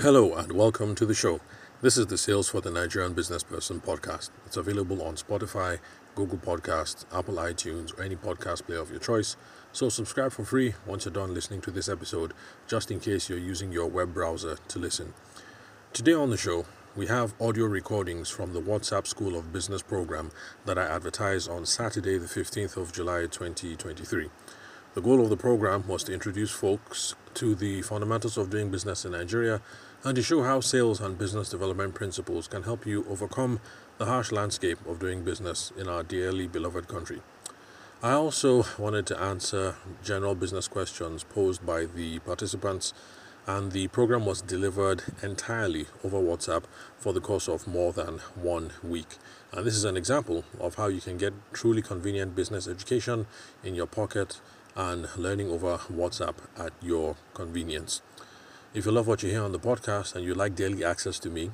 Hello and welcome to the show. This is the Sales for the Nigerian Business Person podcast. It's available on Spotify, Google Podcasts, Apple iTunes, or any podcast player of your choice. So subscribe for free once you're done listening to this episode, just in case you're using your web browser to listen. Today on the show, we have audio recordings from the WhatsApp School of Business program that I advertised on Saturday, the 15th of July 2023. The goal of the program was to introduce folks to the fundamentals of doing business in Nigeria and to show how sales and business development principles can help you overcome the harsh landscape of doing business in our dearly beloved country. I also wanted to answer general business questions posed by the participants, and the program was delivered entirely over WhatsApp for the course of more than one week. And this is an example of how you can get truly convenient business education in your pocket and learning over WhatsApp at your convenience. If you love what you hear on the podcast and you like daily access to me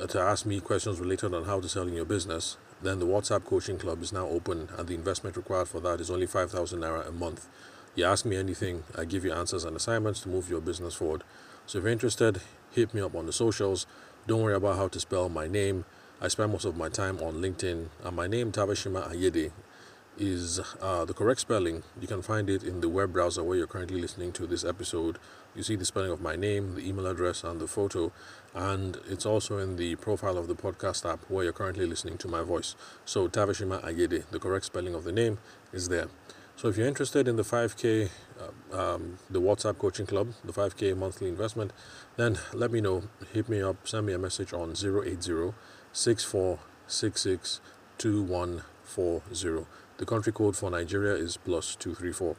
uh, to ask me questions related on how to sell in your business, then the WhatsApp Coaching Club is now open and the investment required for that is only 5,000 Naira a month. You ask me anything, I give you answers and assignments to move your business forward. So if you're interested, hit me up on the socials. Don't worry about how to spell my name. I spend most of my time on LinkedIn, and my name, Tabashima Ayede, is uh, the correct spelling. You can find it in the web browser where you're currently listening to this episode. You see the spelling of my name, the email address, and the photo, and it's also in the profile of the podcast app where you're currently listening to my voice. So, Tavashima Ayede, the correct spelling of the name, is there. So, if you're interested in the 5K, uh, um, the WhatsApp Coaching Club, the 5K monthly investment, then let me know. Hit me up, send me a message on 080 6466 2140. The country code for Nigeria is plus 234.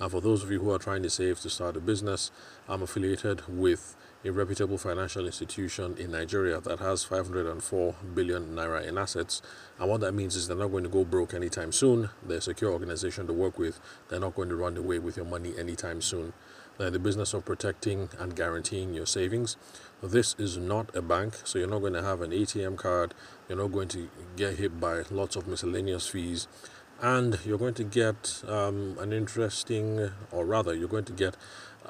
And for those of you who are trying to save to start a business, I'm affiliated with a reputable financial institution in Nigeria that has 504 billion naira in assets. And what that means is they're not going to go broke anytime soon. They're a secure organization to work with. They're not going to run away with your money anytime soon. They're in the business of protecting and guaranteeing your savings. This is not a bank, so you're not going to have an ATM card. You're not going to get hit by lots of miscellaneous fees and you're going to get um, an interesting, or rather, you're going to get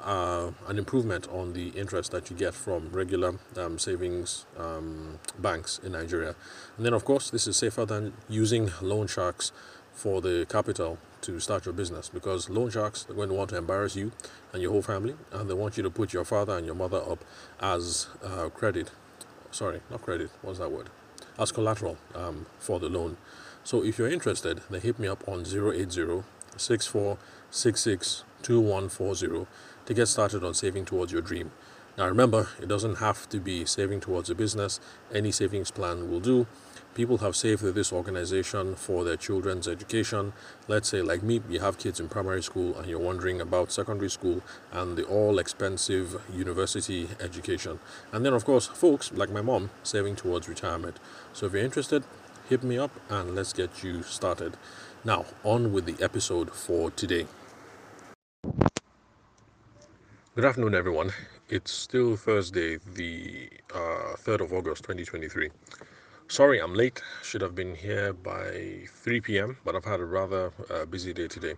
uh, an improvement on the interest that you get from regular um, savings um, banks in Nigeria. And then, of course, this is safer than using loan sharks for the capital to start your business because loan sharks are going to want to embarrass you and your whole family, and they want you to put your father and your mother up as uh, credit. Sorry, not credit. What's that word? As collateral um, for the loan. So if you're interested, then hit me up on 080 6466 2140 to get started on saving towards your dream. Now remember, it doesn't have to be saving towards a business, any savings plan will do. People have saved with this organization for their children's education. Let's say, like me, you have kids in primary school and you're wondering about secondary school and the all expensive university education. And then, of course, folks like my mom saving towards retirement. So if you're interested, hit me up and let's get you started. Now, on with the episode for today. Good afternoon, everyone. It's still Thursday, the uh, 3rd of August, 2023. Sorry, I'm late. Should have been here by 3 p.m., but I've had a rather uh, busy day today.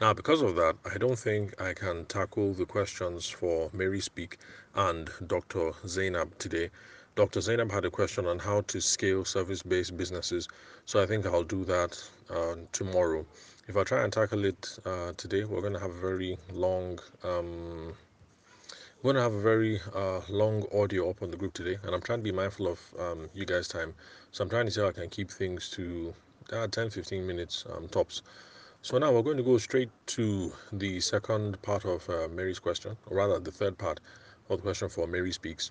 Now, because of that, I don't think I can tackle the questions for Mary Speak and Dr. Zainab today Dr. Zainab had a question on how to scale service based businesses. So I think I'll do that uh, tomorrow. If I try and tackle it uh, today, we're going to have a very long. Um, we're going to have a very uh, long audio up on the group today, and I'm trying to be mindful of um, you guys' time. So I'm trying to see how I can keep things to uh, 10 15 minutes um, tops. So now we're going to go straight to the second part of uh, Mary's question, or rather the third part of the question for Mary Speaks.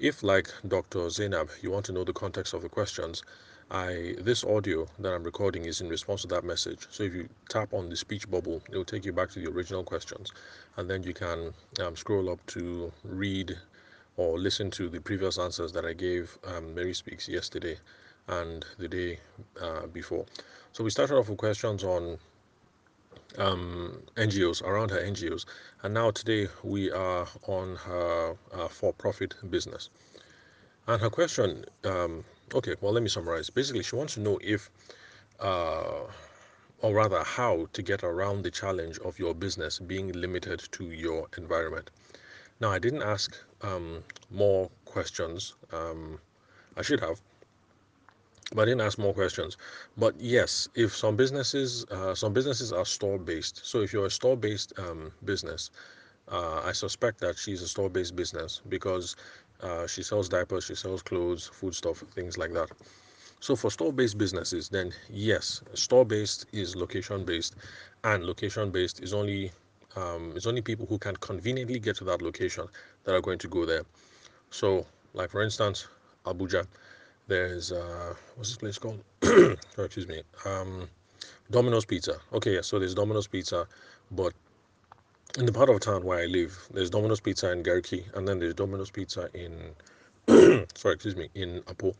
If, like Dr. Zainab, you want to know the context of the questions, I this audio that I'm recording is in response to that message. So if you tap on the speech bubble, it will take you back to the original questions, and then you can um, scroll up to read or listen to the previous answers that I gave um, Mary Speaks yesterday and the day uh, before. So we started off with questions on um, NGOs, around her NGOs. And now today we are on her uh, for profit business. And her question, um, okay, well, let me summarize. Basically, she wants to know if, uh, or rather, how to get around the challenge of your business being limited to your environment. Now, I didn't ask um, more questions. Um, I should have, but didn't ask more questions. But yes, if some businesses, uh, some businesses are store based. So if you're a store based um, business, uh, I suspect that she's a store based business because uh, she sells diapers, she sells clothes, food stuff, things like that. So for store-based businesses, then yes, store-based is location-based, and location-based is only um, it's only people who can conveniently get to that location that are going to go there. So, like for instance, Abuja, there's uh, what's this place called? oh, excuse me, um, Domino's Pizza. Okay, so there's Domino's Pizza, but in the part of town where I live, there's Domino's Pizza in Garki, and then there's Domino's Pizza in sorry, excuse me, in Apo.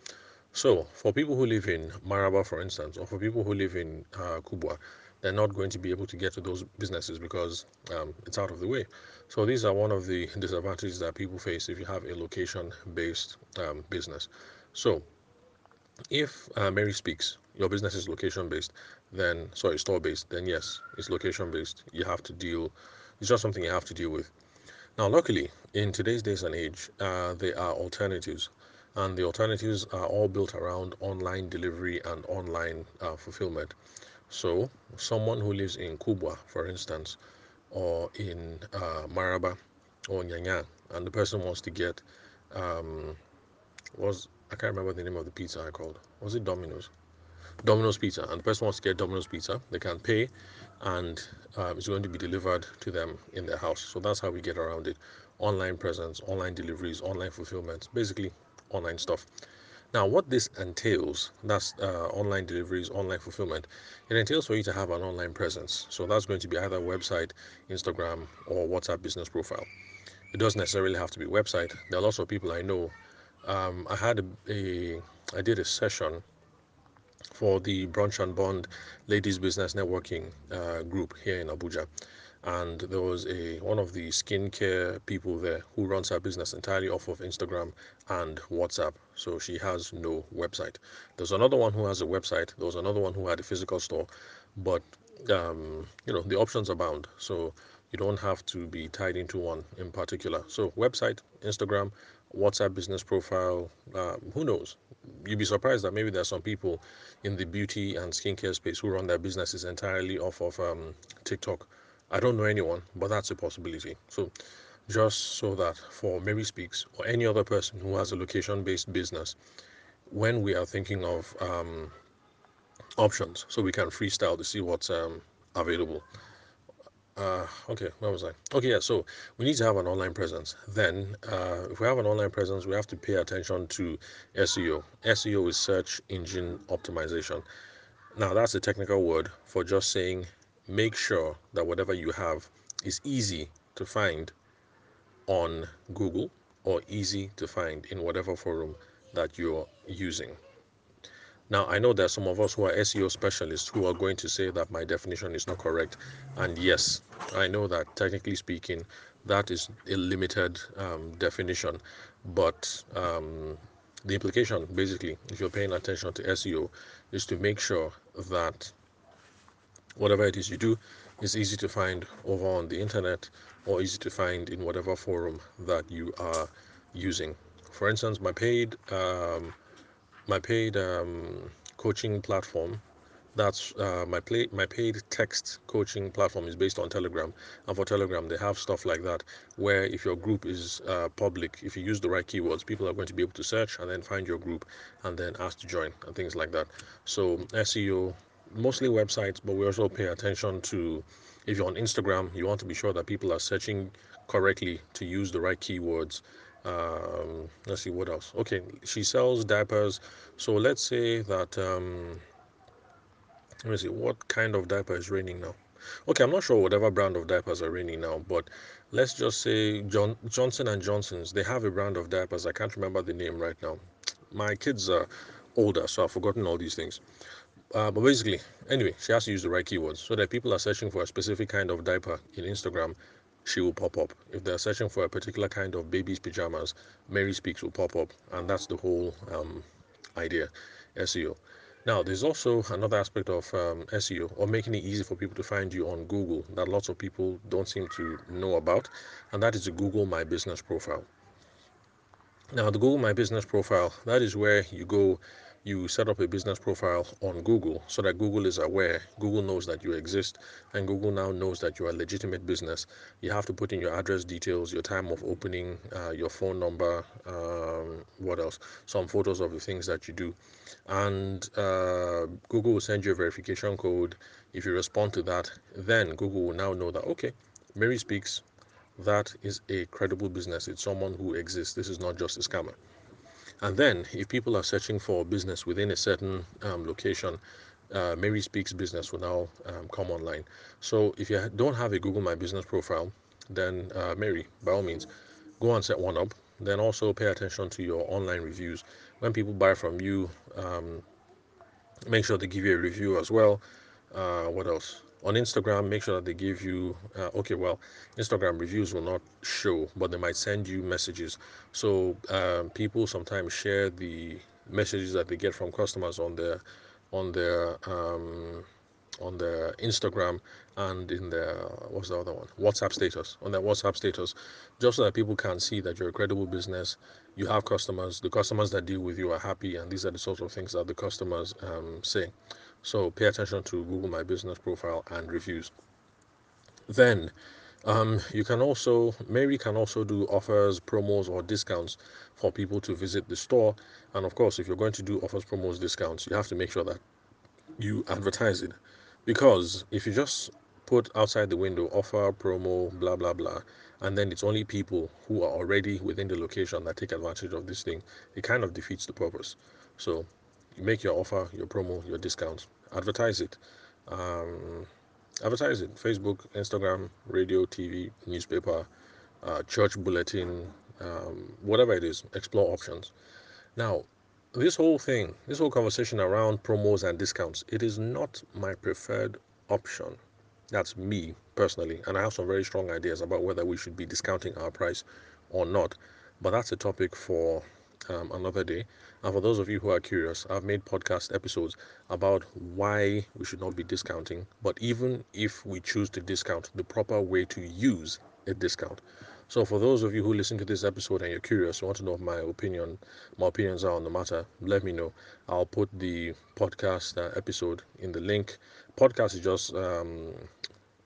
So, for people who live in Maraba, for instance, or for people who live in uh, Kubwa, they're not going to be able to get to those businesses because um, it's out of the way. So, these are one of the disadvantages that people face if you have a location based um, business. So, if uh, Mary speaks, your business is location based, then sorry, store based, then yes, it's location based. You have to deal, it's just something you have to deal with. Now, luckily, in today's days and age, uh, there are alternatives and the alternatives are all built around online delivery and online uh, fulfillment. So, someone who lives in Kubwa, for instance, or in uh, Maraba or Nyanya, and the person wants to get um, was I can't remember the name of the pizza I called. Was it Domino's? Domino's Pizza, and the person wants to get Domino's Pizza. They can pay, and um, it's going to be delivered to them in their house. So that's how we get around it: online presence, online deliveries, online fulfillment. Basically, online stuff. Now, what this entails, that's uh, online deliveries, online fulfillment, it entails for you to have an online presence. So that's going to be either website, Instagram, or WhatsApp business profile. It doesn't necessarily have to be website. There are lots of people I know. Um, I had a, a, I did a session for the Brunch and Bond Ladies Business Networking uh, group here in Abuja and there was a one of the skincare people there who runs her business entirely off of Instagram and WhatsApp. So she has no website. There's another one who has a website. There was another one who had a physical store, but um, you know the options abound. So you don't have to be tied into one in particular. So website, Instagram, WhatsApp business profile. Uh, who knows? You'd be surprised that maybe there are some people in the beauty and skincare space who run their businesses entirely off of um, TikTok I don't know anyone, but that's a possibility. So, just so that for Mary Speaks or any other person who has a location based business, when we are thinking of um, options, so we can freestyle to see what's um, available. Uh, okay, where was I? Okay, yeah, so we need to have an online presence. Then, uh, if we have an online presence, we have to pay attention to SEO. SEO is search engine optimization. Now, that's a technical word for just saying make sure that whatever you have is easy to find on Google or easy to find in whatever forum that you're using. Now, I know there are some of us who are SEO specialists who are going to say that my definition is not correct. And yes, I know that technically speaking, that is a limited um, definition. But um, the implication, basically, if you're paying attention to SEO, is to make sure that whatever it is you do is easy to find over on the internet or easy to find in whatever forum that you are using. For instance, my paid um, my paid um, coaching platform. That's uh, my play my paid text coaching platform is based on telegram. And for telegram they have stuff like that where if your group is uh, public if you use the right keywords people are going to be able to search and then find your group and then ask to join and things like that. So seo mostly websites, but we also pay attention to if you're on Instagram, you want to be sure that people are searching correctly to use the right keywords. Um, let's see what else. Okay, she sells diapers. So let's say that. Um, let me see what kind of diaper is raining now. Okay, I'm not sure whatever brand of diapers are raining now, but let's just say John, Johnson and Johnson's. They have a brand of diapers. I can't remember the name right now. My kids are older, so I've forgotten all these things. Uh, but basically, anyway, she has to use the right keywords so that people are searching for a specific kind of diaper in Instagram, she will pop up. If they're searching for a particular kind of baby's pajamas, Mary Speaks will pop up, and that's the whole um, idea, SEO. Now, there's also another aspect of um, SEO or making it easy for people to find you on Google that lots of people don't seem to know about, and that is the Google My Business profile. Now, the Google My Business profile, that is where you go, you set up a business profile on Google so that Google is aware, Google knows that you exist, and Google now knows that you're a legitimate business. You have to put in your address details, your time of opening, uh, your phone number, um, what else? Some photos of the things that you do. And uh, Google will send you a verification code. If you respond to that, then Google will now know that, okay, Mary speaks that is a credible business. It's someone who exists. This is not just a scammer. And then, if people are searching for business within a certain um, location, uh, Mary Speaks Business will now um, come online. So, if you don't have a Google My Business profile, then uh, Mary, by all means, go and set one up. Then also pay attention to your online reviews. When people buy from you, um, make sure they give you a review as well. Uh, what else? On Instagram, make sure that they give you, uh, okay, well, Instagram reviews will not show, but they might send you messages. So um, people sometimes share the messages that they get from customers on their, on their, um, on their Instagram and in their what's the other one WhatsApp status on their WhatsApp status, just so that people can see that you're a credible business. You have customers. The customers that deal with you are happy, and these are the sorts of things that the customers um, say. So pay attention to Google My Business profile and reviews. Then um, you can also, Mary can also do offers, promos, or discounts for people to visit the store. And of course, if you're going to do offers, promos, discounts, you have to make sure that you advertise it. Because if you just put outside the window offer, promo, blah, blah, blah, and then it's only people who are already within the location that take advantage of this thing, it kind of defeats the purpose. So make your offer, your promo, your discounts, advertise it. Um, advertise it Facebook, Instagram, radio, TV, newspaper, uh, church bulletin, um, whatever it is, explore options. Now, this whole thing, this whole conversation around promos and discounts, it is not my preferred option. That's me personally, and I have some very strong ideas about whether we should be discounting our price or not. But that's a topic for um, another day. And for those of you who are curious, I've made podcast episodes about why we should not be discounting. But even if we choose to discount, the proper way to use a discount. So for those of you who listen to this episode and you're curious, want to know my opinion, my opinions are on the matter, let me know. I'll put the podcast uh, episode in the link. Podcast is just um,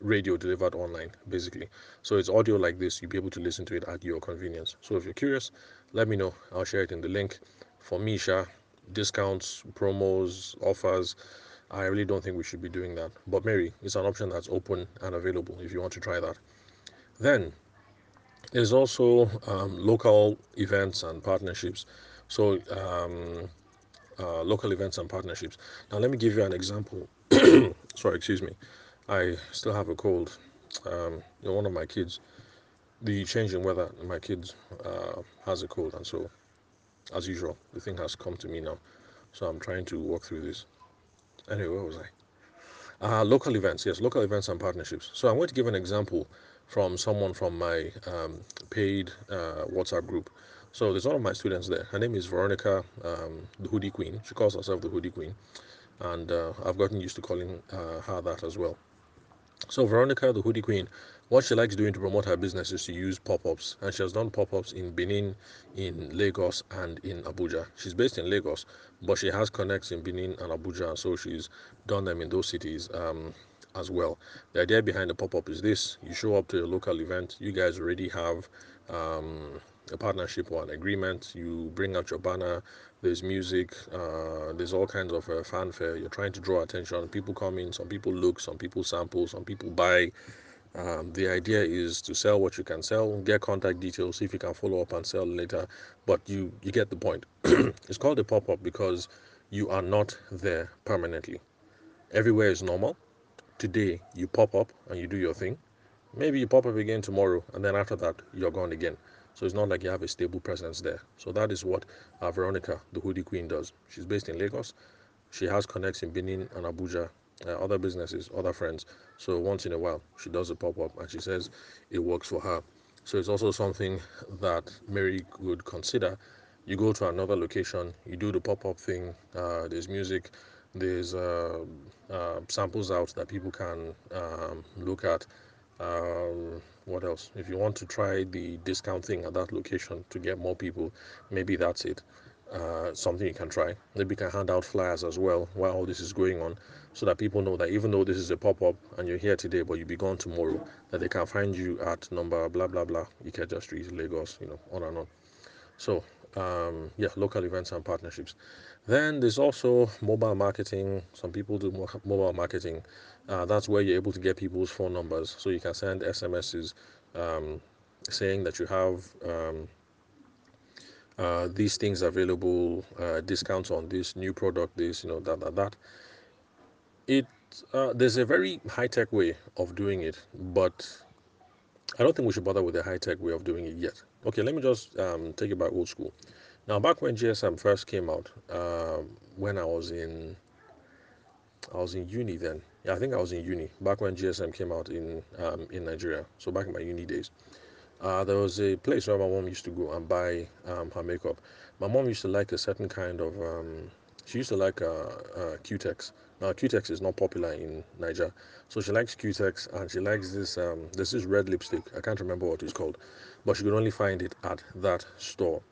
radio delivered online, basically. So it's audio like this. You'll be able to listen to it at your convenience. So if you're curious, let me know. I'll share it in the link. For Misha, discounts, promos, offers, I really don't think we should be doing that. But Mary, it's an option that's open and available if you want to try that. Then there's also um, local events and partnerships. So um, uh, local events and partnerships. Now let me give you an example. Sorry, excuse me. I still have a cold. Um, you know, one of my kids, the change in weather, my kids uh, has a cold, and so, as usual, the thing has come to me now. So I'm trying to walk through this. Anyway, where was I? Uh, local events, yes, local events and partnerships. So I'm going to give an example from someone from my um, paid uh, WhatsApp group. So there's one of my students there. Her name is Veronica, um, the Hoodie Queen. She calls herself the Hoodie Queen, and uh, I've gotten used to calling uh, her that as well. So Veronica, the hoodie queen, what she likes doing to promote her business is to use pop-ups, and she has done pop-ups in Benin, in Lagos, and in Abuja. She's based in Lagos, but she has connects in Benin and Abuja, so she's done them in those cities um, as well. The idea behind the pop-up is this: you show up to a local event, you guys already have. Um, a partnership or an agreement. You bring out your banner. There's music. Uh, there's all kinds of uh, fanfare. You're trying to draw attention. People come in. Some people look. Some people sample. Some people buy. Um, the idea is to sell what you can sell, get contact details, see if you can follow up and sell later. But you you get the point. it's called a pop up because you are not there permanently. Everywhere is normal. Today you pop up and you do your thing. Maybe you pop up again tomorrow, and then after that you're gone again. So it's not like you have a stable presence there. So that is what uh, Veronica, the hoodie queen, does. She's based in Lagos. She has connects in Benin and Abuja, uh, other businesses, other friends. So once in a while, she does a pop up and she says it works for her. So it's also something that Mary would consider. You go to another location, you do the pop up thing, uh, there's music, There's uh, uh, samples out that people can um, look at. Um, what else? If you want to try the discount thing at that location to get more people, maybe that's it. Uh, something you can try. Maybe you can hand out flyers as well while all this is going on, so that people know that even though this is a pop up and you're here today, but you'll be gone tomorrow, that they can find you at number blah blah blah Ikeja Street, Lagos, you know, on and on. So um, yeah, local events and partnerships. Then there's also mobile marketing. Some people do mobile marketing. Uh, that's where you're able to get people's phone numbers, so you can send SMSs um, saying that you have um, uh, these things available, uh, discounts on this new product, this, you know, that, that, that. It uh, there's a very high tech way of doing it, but I don't think we should bother with the high tech way of doing it yet. Okay, let me just um, take it back old school. Now, back when GSM first came out, um, when I was in, I was in uni then. Yeah, I think I was in uni back when GSM came out in um, in Nigeria. So back in my uni days, uh, there was a place where my mom used to go and buy um, her makeup. My mom used to like a certain kind of. Um, she used to like uh, uh, Cutex. Now Cutex is not popular in Niger, so she likes Cutex and she likes this. Um, this is red lipstick. I can't remember what it's called, but she could only find it at that store.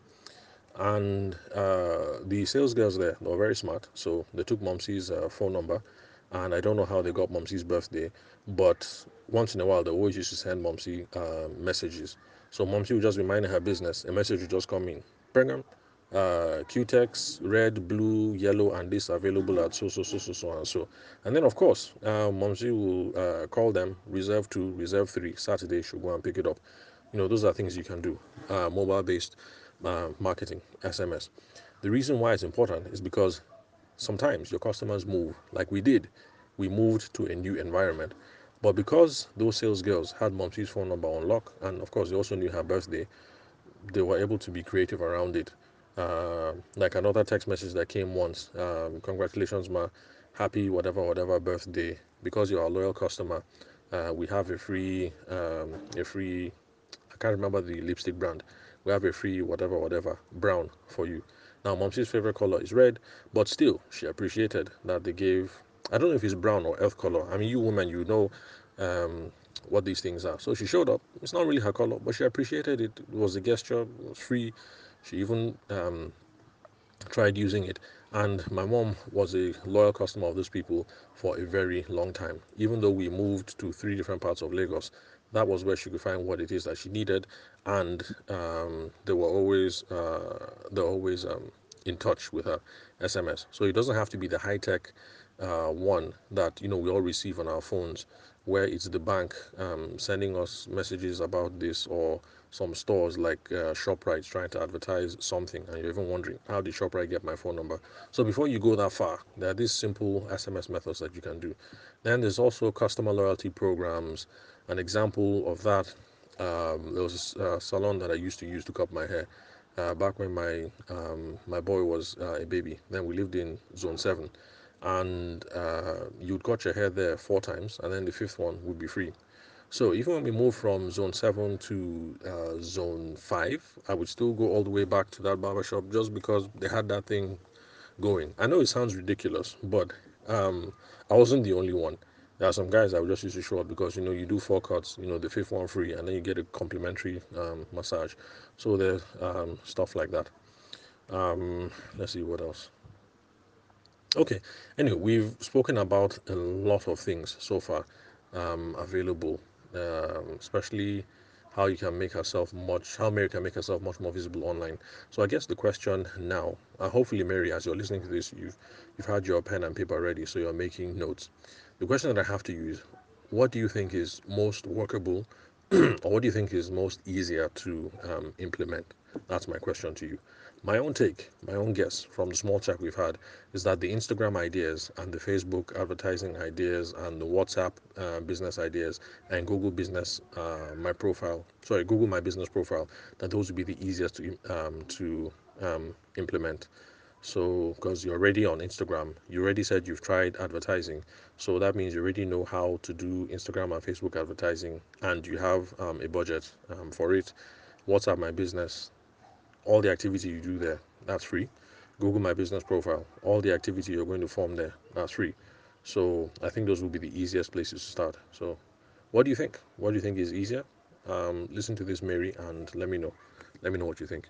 And uh, the sales girls there were very smart. So they took momsy's uh, phone number and i don't know how they got momsy's birthday but once in a while they always used to send momsy uh, messages. So momsy would just be minding her business. A message would just come in. Brigham, uh, Cutex, red, blue, yellow, and this available at so, so, so, so, so, and so. And then, of course, uh, Momsy will uh, call them, reserve two, reserve three. Saturday, she'll go and pick it up. You know, those are things you can do, uh, mobile based uh, marketing, SMS. The reason why it's important is because sometimes your customers move, like we did. We moved to a new environment. But because those sales girls had Momsy's phone number on lock, and of course they also knew her birthday, they were able to be creative around it. Uh, like another text message that came once um, Congratulations, ma. Happy whatever, whatever birthday. Because you're a loyal customer, uh, we have a free, um, a free, I can't remember the lipstick brand. We have a free whatever whatever brown for you. Now momsy's favorite color is red but still she appreciated that they gave i don't know if it's brown or earth color. I mean you women you know um, what these things are. So she showed up. It's not really her color but she appreciated it. It was a gesture it was free she even um, tried using it. And my mom was a loyal customer of those people for a very long time. Even though we moved to three different parts of lagos that was where she could find what it is that she needed. And um, they were always uh, they're always um, in touch with her sms so it doesn't have to be the high-tech uh, one that you know we all receive on our phones where it's the bank um, sending us messages about this or some stores like uh, ShopRite trying to advertise something and you're even wondering how did ShopRite get my phone number? So before you go that far there are these simple SMS methods that you can do. Then there's also customer loyalty programs. An example of that um, there was a salon that I used to use to cut my hair uh, back when my um, my boy was uh, a baby. Then we lived in zone 7 and uh, you'd cut your hair there four times and then the fifth one would be free so even when we move from zone 7 to uh, zone 5 i would still go all the way back to that barber shop just because they had that thing going. I know it sounds ridiculous but um, i wasn't the only one. There are some guys that would just use to show up because you know you do four cuts you know the fifth one free and then you get a complimentary um, massage. So there's um, stuff like that. Um, let's see what else. Okay. Anyway, we've spoken about a lot of things so far um, available, um, especially how you can make yourself much, how Mary can make herself much more visible online. So I guess the question now, uh, hopefully Mary, as you're listening to this, you've you've had your pen and paper ready, so you're making notes. The question that I have to use, what do you think is most workable, or what do you think is most easier to um, implement? That's my question to you. My own take, my own guess from the small chat we've had is that the Instagram ideas and the Facebook advertising ideas and the WhatsApp uh, business ideas and Google Business uh, My Profile, sorry, Google My Business Profile, that those would be the easiest to um, to um, implement. So, because you're already on Instagram, you already said you've tried advertising. So that means you already know how to do Instagram and Facebook advertising, and you have um, a budget um, for it. WhatsApp My Business, all the activity you do there, that's free. Google My Business Profile. All the activity you're going to form there, that's free. So I think those will be the easiest places to start. So what do you think? What do you think is easier? Um, listen to this, Mary, and let me know. Let me know what you think.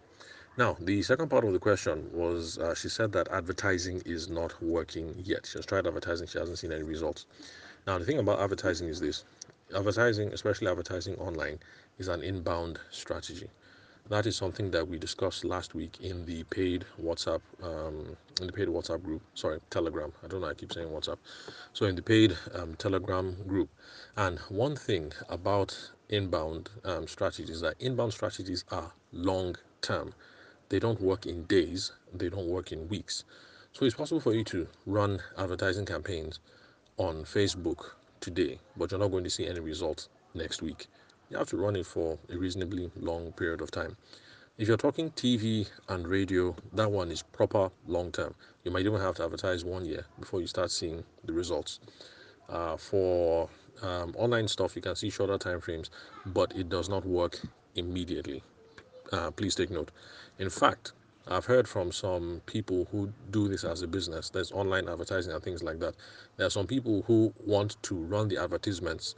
Now, the second part of the question was uh, she said that advertising is not working yet. She has tried advertising, she hasn't seen any results. Now, the thing about advertising is this advertising, especially advertising online, is an inbound strategy. That is something that we discussed last week in the paid WhatsApp, um, in the paid WhatsApp group. Sorry, Telegram. I don't know. I keep saying WhatsApp. So in the paid um, Telegram group, and one thing about inbound um, strategies that inbound strategies are long term. They don't work in days. They don't work in weeks. So it's possible for you to run advertising campaigns on Facebook today, but you're not going to see any results next week. You have to run it for a reasonably long period of time. If you're talking TV and radio, that one is proper long term. You might even have to advertise one year before you start seeing the results. Uh, for um, online stuff, you can see shorter time frames, but it does not work immediately. Uh, please take note. In fact, I've heard from some people who do this as a business. There's online advertising and things like that. There are some people who want to run the advertisements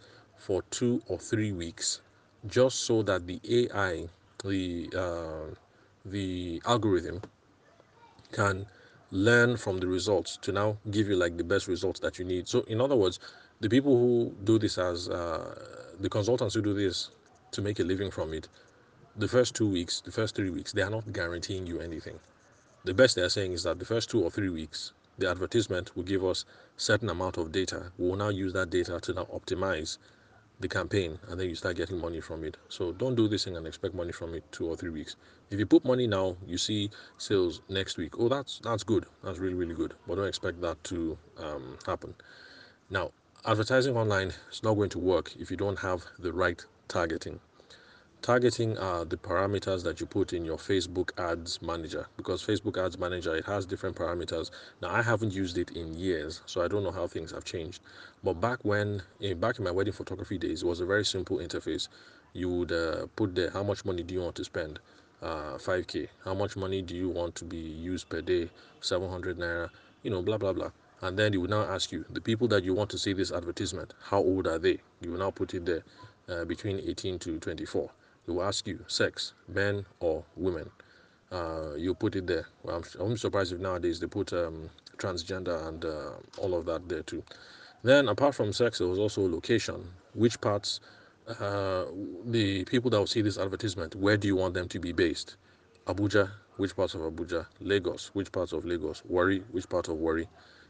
for two or three weeks, just so that the AI, the uh, the algorithm, can learn from the results to now give you like the best results that you need. So, in other words, the people who do this as uh, the consultants who do this to make a living from it the first two weeks, the first three weeks, they are not guaranteeing you anything. The best they are saying is that the first two or three weeks, the advertisement will give us certain amount of data. We will now use that data to now optimize the campaign, and then you start getting money from it. So don't do this thing and expect money from it two or three weeks. If you put money now, you see sales next week. Oh, that's that's good. That's really really good. But don't expect that to um, happen. Now, advertising online is not going to work if you don't have the right targeting. Targeting are the parameters that you put in your Facebook ads manager because Facebook ads manager it has different parameters. Now I haven't used it in years, so I don't know how things have changed. But back when, in, eh, back in my wedding photography days, it was a very simple interface. You would uh, put there how much money do you want to spend, uh, 5k. How much money do you want to be used per day, 700 naira, you know, blah blah blah. And then it would now ask you the people that you want to see this advertisement, how old are they? You will now put it there uh, between 18 to 24 they will ask you sex, men or women. Uh, you put it there. Well, I'm, I'm surprised if nowadays they put um, transgender and uh, all of that there too. Then, apart from sex, there was also location. Which parts, uh, the people that will see this advertisement, where do you want them to be based? Abuja, which parts of Abuja? Lagos, which parts of Lagos? Warri, which part of Warri?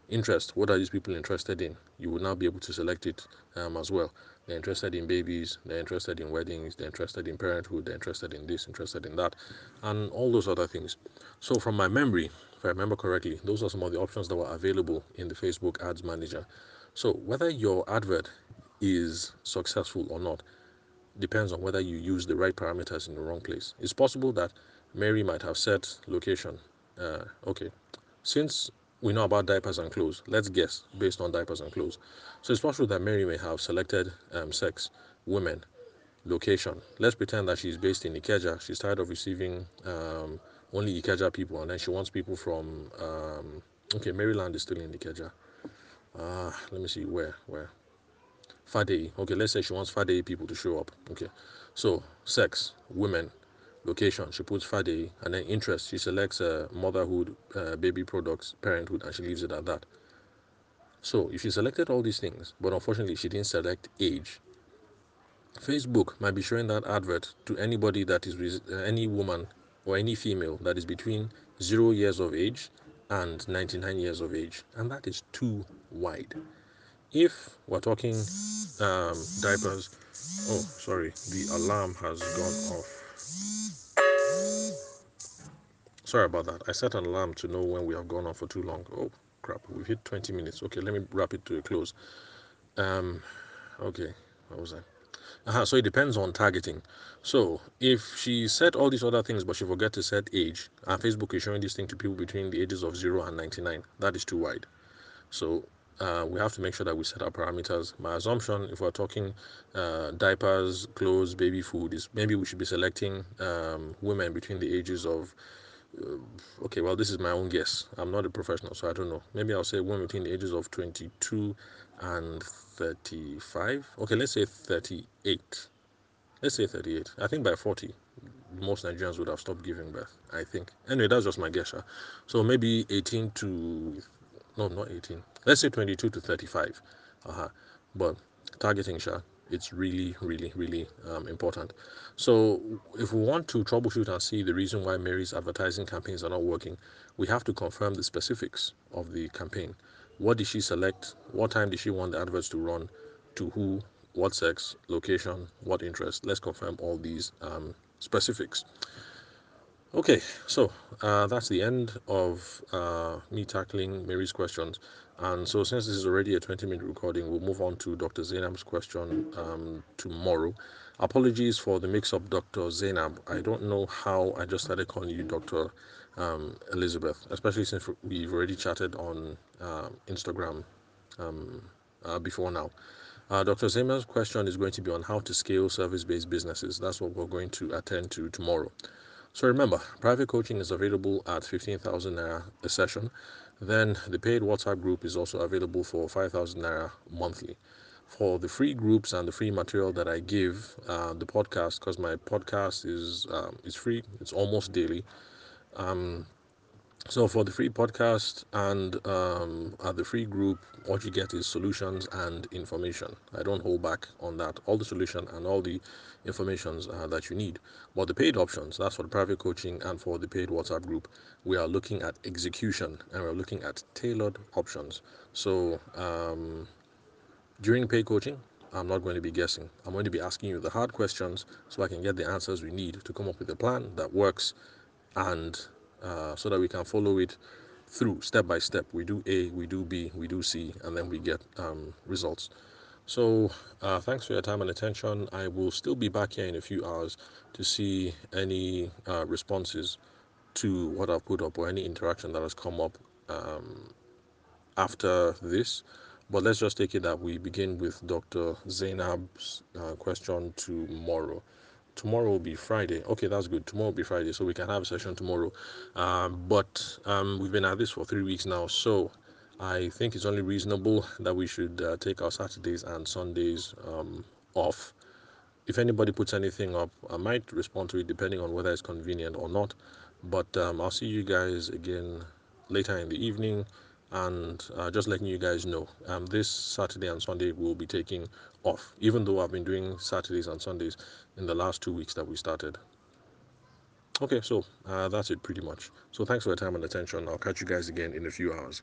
Interest, what are these people interested in? You will now be able to select it um, as well. They're interested in babies, they're interested in weddings, they're interested in parenthood, they're interested in this, interested in that, and all those other things. So, from my memory, if I remember correctly, those are some of the options that were available in the Facebook Ads Manager. So, whether your advert is successful or not depends on whether you use the right parameters in the wrong place. It's possible that Mary might have set location. Uh, okay, since we know about diapers and clothes. Let's guess based on diapers and clothes. So it's possible that Mary may have selected um, sex, women, location. Let's pretend that she's based in Ikeja. She's tired of receiving um, only Ikeja people, and then she wants people from. Um, okay, Maryland is still in Ikeja. Uh, let me see where where. Fade. Okay, let's say she wants Fade people to show up. Okay, so sex, women, location. She puts Fade and then interest she selects uh, motherhood uh, baby products parenthood and she leaves it at that. So if she selected all these things but unfortunately she didn't select age. Facebook might be showing that advert to anybody that is uh, any woman or any female that is between 0 years of age and 99 years of age and that is too wide. If we're talking um, diapers oh sorry the alarm has gone off Sorry about that. I set an alarm to know when we have gone on for too long. Oh, crap. We've hit 20 minutes. Okay, let me wrap it to a close. Um, okay, what was I? Uh-huh, so it depends on targeting. So if she set all these other things, but she forget to set age, and Facebook is showing this thing to people between the ages of 0 and 99, that is too wide. So uh, we have to make sure that we set our parameters. My assumption, if we're talking uh, diapers, clothes, baby food, is maybe we should be selecting um, women between the ages of uh, okay, well, this is my own guess. I'm not a professional, so I don't know. Maybe I'll say women between the ages of 22 and 35. Okay, let's say 38. Let's say 38. I think by 40, most Nigerians would have stopped giving birth. I think. Anyway, that's just my guess. Huh? So maybe 18 to no, not 18. Let's say 22 to 35. Uh-huh. But targeting, Sha, it's really, really, really um, important. So, if we want to troubleshoot and see the reason why Mary's advertising campaigns are not working, we have to confirm the specifics of the campaign. What did she select? What time did she want the adverts to run? To who? What sex? Location? What interest? Let's confirm all these um, specifics. Okay, so uh, that's the end of uh, me tackling Mary's questions. And so, since this is already a 20 minute recording, we'll move on to Dr. Zainab's question um, tomorrow. Apologies for the mix up, Dr. Zainab. I don't know how I just started calling you Dr. Um, Elizabeth, especially since we've already chatted on uh, Instagram um, uh, before now. Uh, Dr. Zainab's question is going to be on how to scale service based businesses. That's what we're going to attend to tomorrow. So remember, private coaching is available at 15,000 naira a session. Then the paid WhatsApp group is also available for 5,000 naira monthly. For the free groups and the free material that I give, uh, the podcast, because my podcast is um, is free, it's almost daily. Um, so for the free podcast and um, at the free group, what you get is solutions and information. I don't hold back on that. All the solution and all the informations uh, that you need. But the paid options, that's for the private coaching and for the paid WhatsApp group, we are looking at execution and we're looking at tailored options. So um, during paid coaching, I'm not going to be guessing. I'm going to be asking you the hard questions so I can get the answers we need to come up with a plan that works and uh, so that we can follow it through step by step. We do A, we do B, we do C, and then we get um, results. So, uh, thanks for your time and attention. I will still be back here in a few hours to see any uh, responses to what I've put up or any interaction that has come up um, after this. But let's just take it that we begin with Dr. Zainab's uh, question tomorrow tomorrow will be Friday. Okay, that's good. Tomorrow will be Friday, so we can have a session tomorrow. Um, but um, we've been at this for three weeks now, so I think it's only reasonable that we should uh, take our Saturdays and Sundays um, off. If anybody puts anything up, I might respond to it depending on whether it's convenient or not. But um, I'll see you guys again later in the evening and uh, just letting you guys know um, this saturday and sunday we'll be taking off even though i've been doing saturdays and sundays in the last two weeks that we started. Okay so uh, that's it pretty much. So thanks for your time and attention. I'll catch you guys again in a few hours